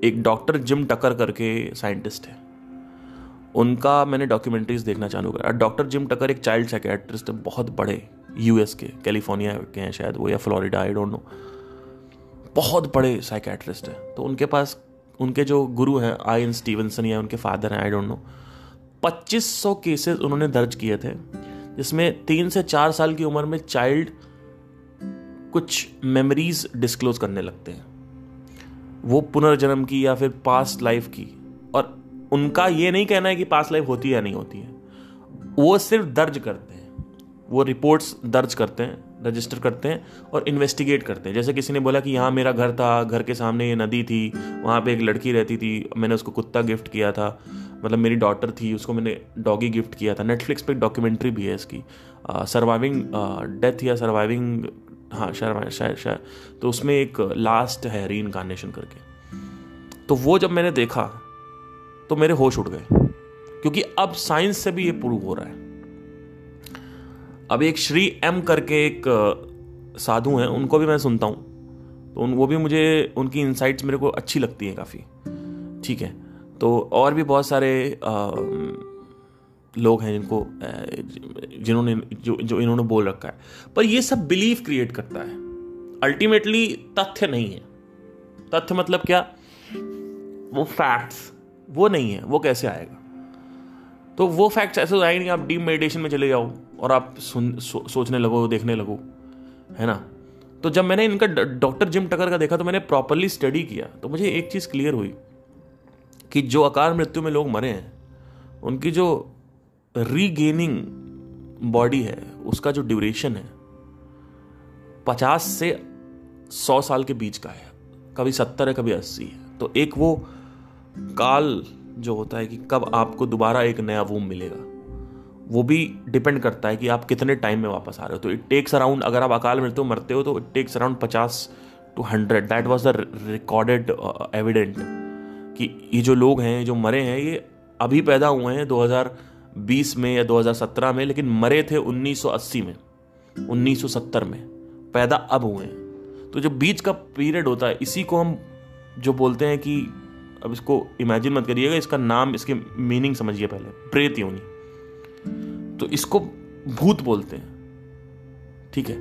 एक डॉक्टर जिम टकर करके साइंटिस्ट है। उनका मैंने डॉक्यूमेंट्रीज देखना चालू करा। डॉक्टर जिम टकर एक चाइल्ड साइकेट्रिस्ट है, बहुत बड़े यूएस के कैलिफ़ोर्निया के हैं शायद वो या फ्लोरिडा आई डोंट नो बहुत बड़े साइकेट्रिस्ट हैं। तो उनके पास, उनके जो गुरु हैं आई एन स्टीवनसन या उनके फादर हैं आई डोंट नो 2500 केसेस उन्होंने दर्ज किए थे, जिसमें तीन से चार साल की उम्र में चाइल्ड कुछ मेमोरीज डिस्क्लोज करने लगते हैं। वो पुनर्जन्म की या फिर पास्ट लाइफ की। और उनका ये नहीं कहना है कि पास्ट लाइफ होती है या नहीं होती है। वो सिर्फ़ दर्ज करते हैं। वो रिपोर्ट्स दर्ज करते हैं रजिस्टर करते हैं और इन्वेस्टिगेट करते हैं। जैसे किसी ने बोला कि यहाँ मेरा घर था, घर के सामने ये नदी थी, वहाँ पे एक लड़की रहती थी, मैंने उसको कुत्ता गिफ्ट किया था। मतलब मेरी डॉटर थी, उसको मैंने डॉगी गिफ्ट किया था। नेटफ्लिक्स पे एक डॉक्यूमेंट्री भी है इसकी। सर्वाइविंग डेथ या सर्वाइविंग हाँ शायद शायद शायद तो उसमें एक लास्ट है री इनकारनेशन करके। तो वो जब मैंने देखा तो मेरे होश उड़ गए। क्योंकि अब साइंस से भी ये प्रूव हो रहा है। अब एक श्री एम करके एक साधु हैं उनको भी मैं सुनता हूँ। तो उन वो भी मुझे उनकी इंसाइट्स मेरे को अच्छी लगती हैं काफ़ी। ठीक है? तो और भी बहुत सारे आ, लोग हैं जिनको जिन्होंने जो जो इन्होंने बोल रखा है। पर ये सब बिलीव क्रिएट करता है। अल्टीमेटली तथ्य नहीं है। तथ्य मतलब क्या? वो फैक्ट्स वो नहीं है। वो कैसे आएगा? तो वो फैक्ट्स ऐसे आए नहीं आप डीप मेडिटेशन में चले जाओ और आप सुन सो, सोचने लगो देखने लगो। है ना? तो जब मैंने इनका डॉक्टर जिम टकर का देखा तो मैंने प्रॉपरली स्टडी किया। तो मुझे एक चीज़ क्लियर हुई कि जो अकाल मृत्यु में लोग मरे हैं उनकी जो रीगेनिंग बॉडी है, उसका जो ड्यूरेशन है, पचास से सौ साल के बीच का है, कभी सत्तर है, कभी अस्सी है। तो एक वो काल जो होता है कि कब आपको दोबारा एक नया वूम मिलेगा, वो भी डिपेंड करता है कि आप कितने टाइम में वापस आ रहे हो। तो इट टेक्स अराउंड अगर आप अकाल मृत्यु हो, मरते हो तो इट टेक्स अराउंड पचास to hundred that was the recorded evident कि ये जो लोग हैं जो मरे हैं, ये अभी पैदा हुए हैं 2020 में या 2017 में, लेकिन मरे थे 1980 में 1970 में, पैदा अब हुए हैं। तो जो बीच का पीरियड होता है, इसी को हम जो बोलते हैं कि, अब इसको इमेजिन मत करिएगा, इसका नाम, इसके मीनिंग समझिए पहले प्रेत योनि तो इसको भूत बोलते हैं, ठीक है?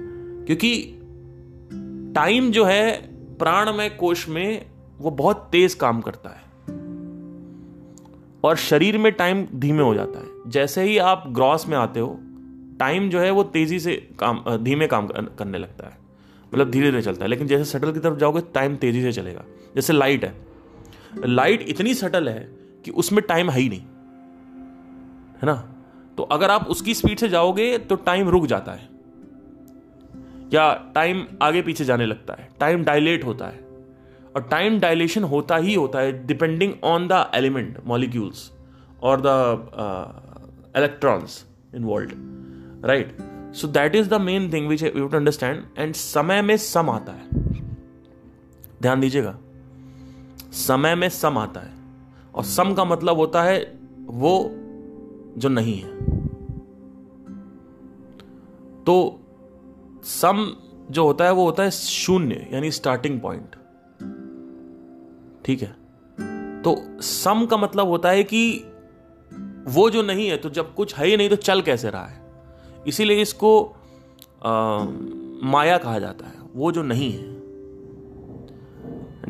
क्योंकि टाइम जो है, प्राणमय कोश में वो बहुत तेज काम करता है। और शरीर में टाइम धीमे हो जाता है। जैसे ही आप ग्रॉस में आते हो टाइम जो है वो तेज़ी से काम धीमे काम करने लगता है। मतलब धीरे धीरे चलता है, लेकिन जैसे सटल की तरफ़ जाओगे टाइम तेज़ी से चलेगा। जैसे लाइट है। लाइट इतनी सटल है कि उसमें टाइम है ही नहीं। है ना? तो अगर आप उसकी स्पीड से जाओगे तो टाइम रुक जाता है। या टाइम आगे पीछे जाने लगता है। टाइम डायलेट होता है। और टाइम डायलेशन होता ही होता है depending on the element molecules और the electrons involve right so that is the main thing which you to understand and समय में सम आता है। ध्यान दीजिएगा। समय में सम आता है। और सम का मतलब होता है वो जो नहीं है। तो सम जो होता है वो होता है शून्य, यानी स्टार्टिंग पॉइंट ठीक है? तो सम का मतलब होता है कि वो जो नहीं है तो जब कुछ है ही नहीं तो चल कैसे रहा है? इसीलिए इसको आ, माया कहा जाता है। वो जो नहीं है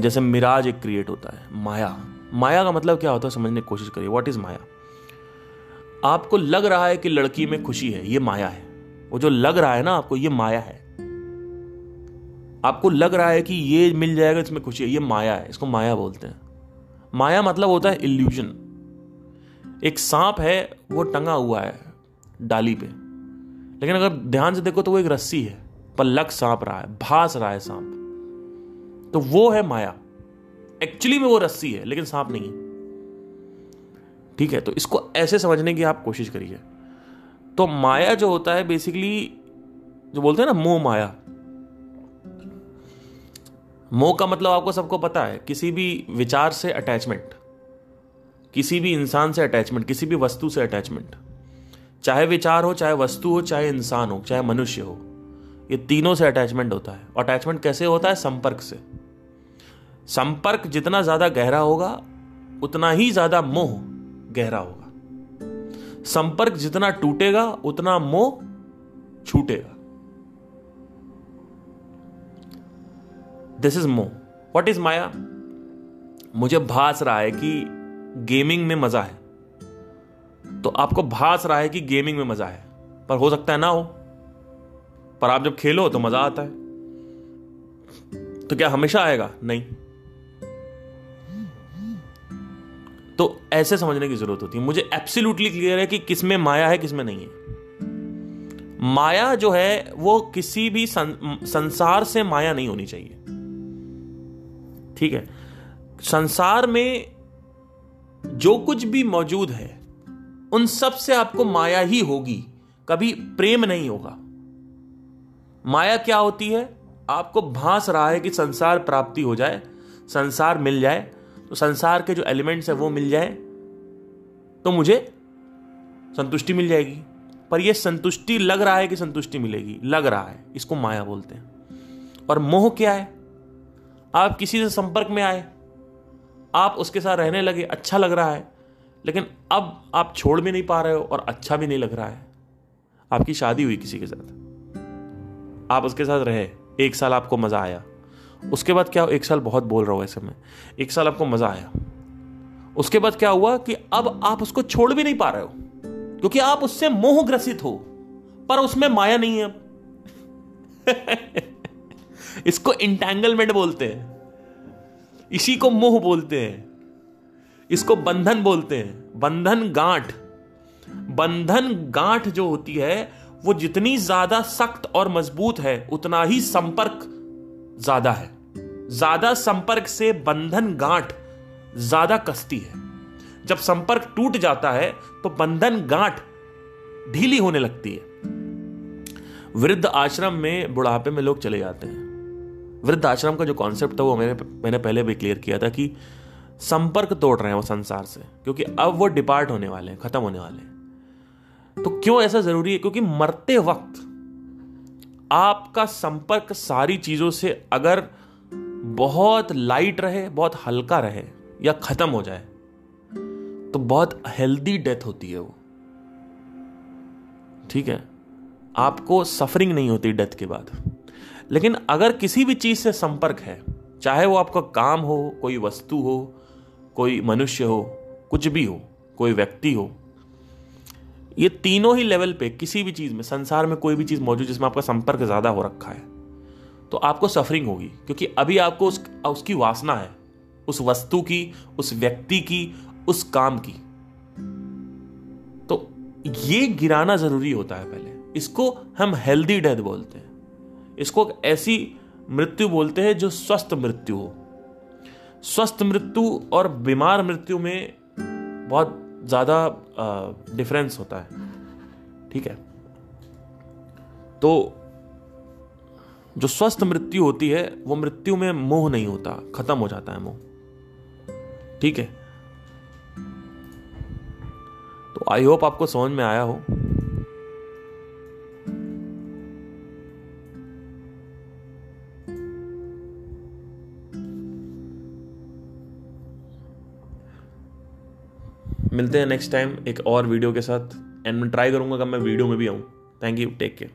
जैसे मिराज एक क्रिएट होता है माया। माया का मतलब क्या होता है समझने की कोशिश करिए। व्हाट इज़ माया? आपको लग रहा है कि लड़की में खुशी है ये माया है। वो जो लग रहा है ना आपको ये माया है। आपको लग रहा है कि ये मिल जाएगा इसमें खुशी है ये माया है। इसको माया बोलते हैं। माया मतलब होता है इल्यूजन एक सांप है, वो टंगा हुआ है डाली पे। लेकिन अगर ध्यान से देखो तो वो एक रस्सी है पर लग सांप रहा है, भास रहा है सांप। तो वो है माया। एक्चुअली में वो रस्सी है, लेकिन सांप नहीं ठीक है तो इसको ऐसे समझने की आप कोशिश करिए। तो माया जो होता है बेसिकली जो बोलते हैं ना, मोह माया। मोह का मतलब आपको सबको पता है, किसी भी विचार से अटैचमेंट किसी भी इंसान से अटैचमेंट किसी भी वस्तु से अटैचमेंट चाहे विचार हो, चाहे वस्तु हो, चाहे इंसान हो, चाहे मनुष्य हो, ये तीनों से अटैचमेंट होता है। अटैचमेंट कैसे होता है? संपर्क से। संपर्क जितना ज़्यादा गहरा होगा, उतना ही ज़्यादा मोह गहरा होगा। संपर्क जितना टूटेगा, उतना मोह छूटेगा। दिस इज़ मोह। वॉट इज़ माया? मुझे भास रहा है कि गेमिंग में मज़ा है। तो आपको भास रहा है कि गेमिंग में मज़ा है। पर हो सकता है ना हो। पर आप जब खेलो तो मज़ा आता है। तो क्या हमेशा आएगा? नहीं। तो ऐसे समझने की ज़रूरत होती है। मुझे एब्सोल्युटली क्लियर है कि किसमें माया है किसमें नहीं है। माया जो है वो किसी भी सं, संसार से माया नहीं होनी चाहिए। ठीक है? संसार में जो कुछ भी मौजूद है, उन सबसे आपको माया ही होगी, कभी प्रेम नहीं होगा। माया क्या होती है? आपको भांस रहा है कि संसार प्राप्ति हो जाए, संसार मिल जाए तो संसार के जो एलिमेंट्स है वो मिल जाए तो मुझे संतुष्टि मिल जाएगी। पर यह संतुष्टि लग रहा है कि संतुष्टि मिलेगी? लग रहा है, इसको माया बोलते हैं। और मोह क्या है? आप किसी से संपर्क में आए आप उसके साथ रहने लगे अच्छा लग रहा है, लेकिन अब आप छोड़ भी नहीं पा रहे हो और अच्छा भी नहीं लग रहा है। आपकी शादी हुई किसी के साथ। आप उसके साथ रहे, एक साल आपको मज़ा आया। उसके बाद क्या, एक साल बहुत बोल रहा हूँ ऐसे में, एक साल आपको मज़ा आया। उसके बाद क्या हुआ कि अब आप उसको छोड़ भी नहीं पा रहे हो, क्योंकि आप उससे मोह ग्रसित हो, पर उसमें माया नहीं है। इसको इंटेंगलमेंट बोलते हैं। इसी को मोह बोलते हैं, इसको बंधन बोलते हैं, बंधन गांठ। बंधन गांठ जो होती है, वो जितनी ज़्यादा सख्त और मज़बूत है, उतना ही संपर्क ज़्यादा है। ज़्यादा संपर्क से बंधन गांठ ज़्यादा कसती है। जब संपर्क टूट जाता है तो बंधन गांठ ढीली होने लगती है। वृद्ध आश्रम में बुढ़ापे में लोग चले जाते हैं। वृद्ध आश्रम का जो कॉन्सेप्ट था वो मैंने मैंने पहले भी क्लियर किया था कि संपर्क तोड़ रहे हैं वो संसार से, क्योंकि अब वो डिपार्ट होने वाले हैं, खत्म होने वाले हैं। तो क्यों ऐसा ज़रूरी है? क्योंकि मरते वक्त आपका संपर्क सारी चीज़ों से अगर बहुत लाइट रहे, बहुत हल्का रहे, या खत्म हो जाए तो बहुत हेल्दी डेथ होती है वो। ठीक है? आपको सफरिंग नहीं होती डेथ के बाद। लेकिन अगर किसी भी चीज़ से संपर्क है चाहे वो आपका काम हो कोई वस्तु हो कोई मनुष्य हो कुछ भी हो कोई व्यक्ति हो ये तीनों ही लेवल पे किसी भी चीज़ में संसार में कोई भी चीज़ मौजूद जिसमें आपका संपर्क ज़्यादा हो रखा है तो आपको सफरिंग होगी। क्योंकि अभी आपको उस, उसकी वासना है उस वस्तु की उस व्यक्ति की उस काम की। तो ये गिराना ज़रूरी होता है पहले। इसको हम हेल्दी डेथ बोलते हैं। इसको ऐसी मृत्यु बोलते हैं जो स्वस्थ मृत्यु हो। स्वस्थ मृत्यु और बीमार मृत्यु में बहुत ज़्यादा डिफरेंस होता है। ठीक है? तो जो स्वस्थ मृत्यु होती है, वो मृत्यु में मोह नहीं होता, खत्म हो जाता है मोह। ठीक है? तो आई होप आपको समझ में आया हो। मिलते हैं नेक्स्ट टाइम एक और वीडियो के साथ एंड मैं ट्राई करूँगा कब मैं वीडियो में भी आऊँ। Thank you take care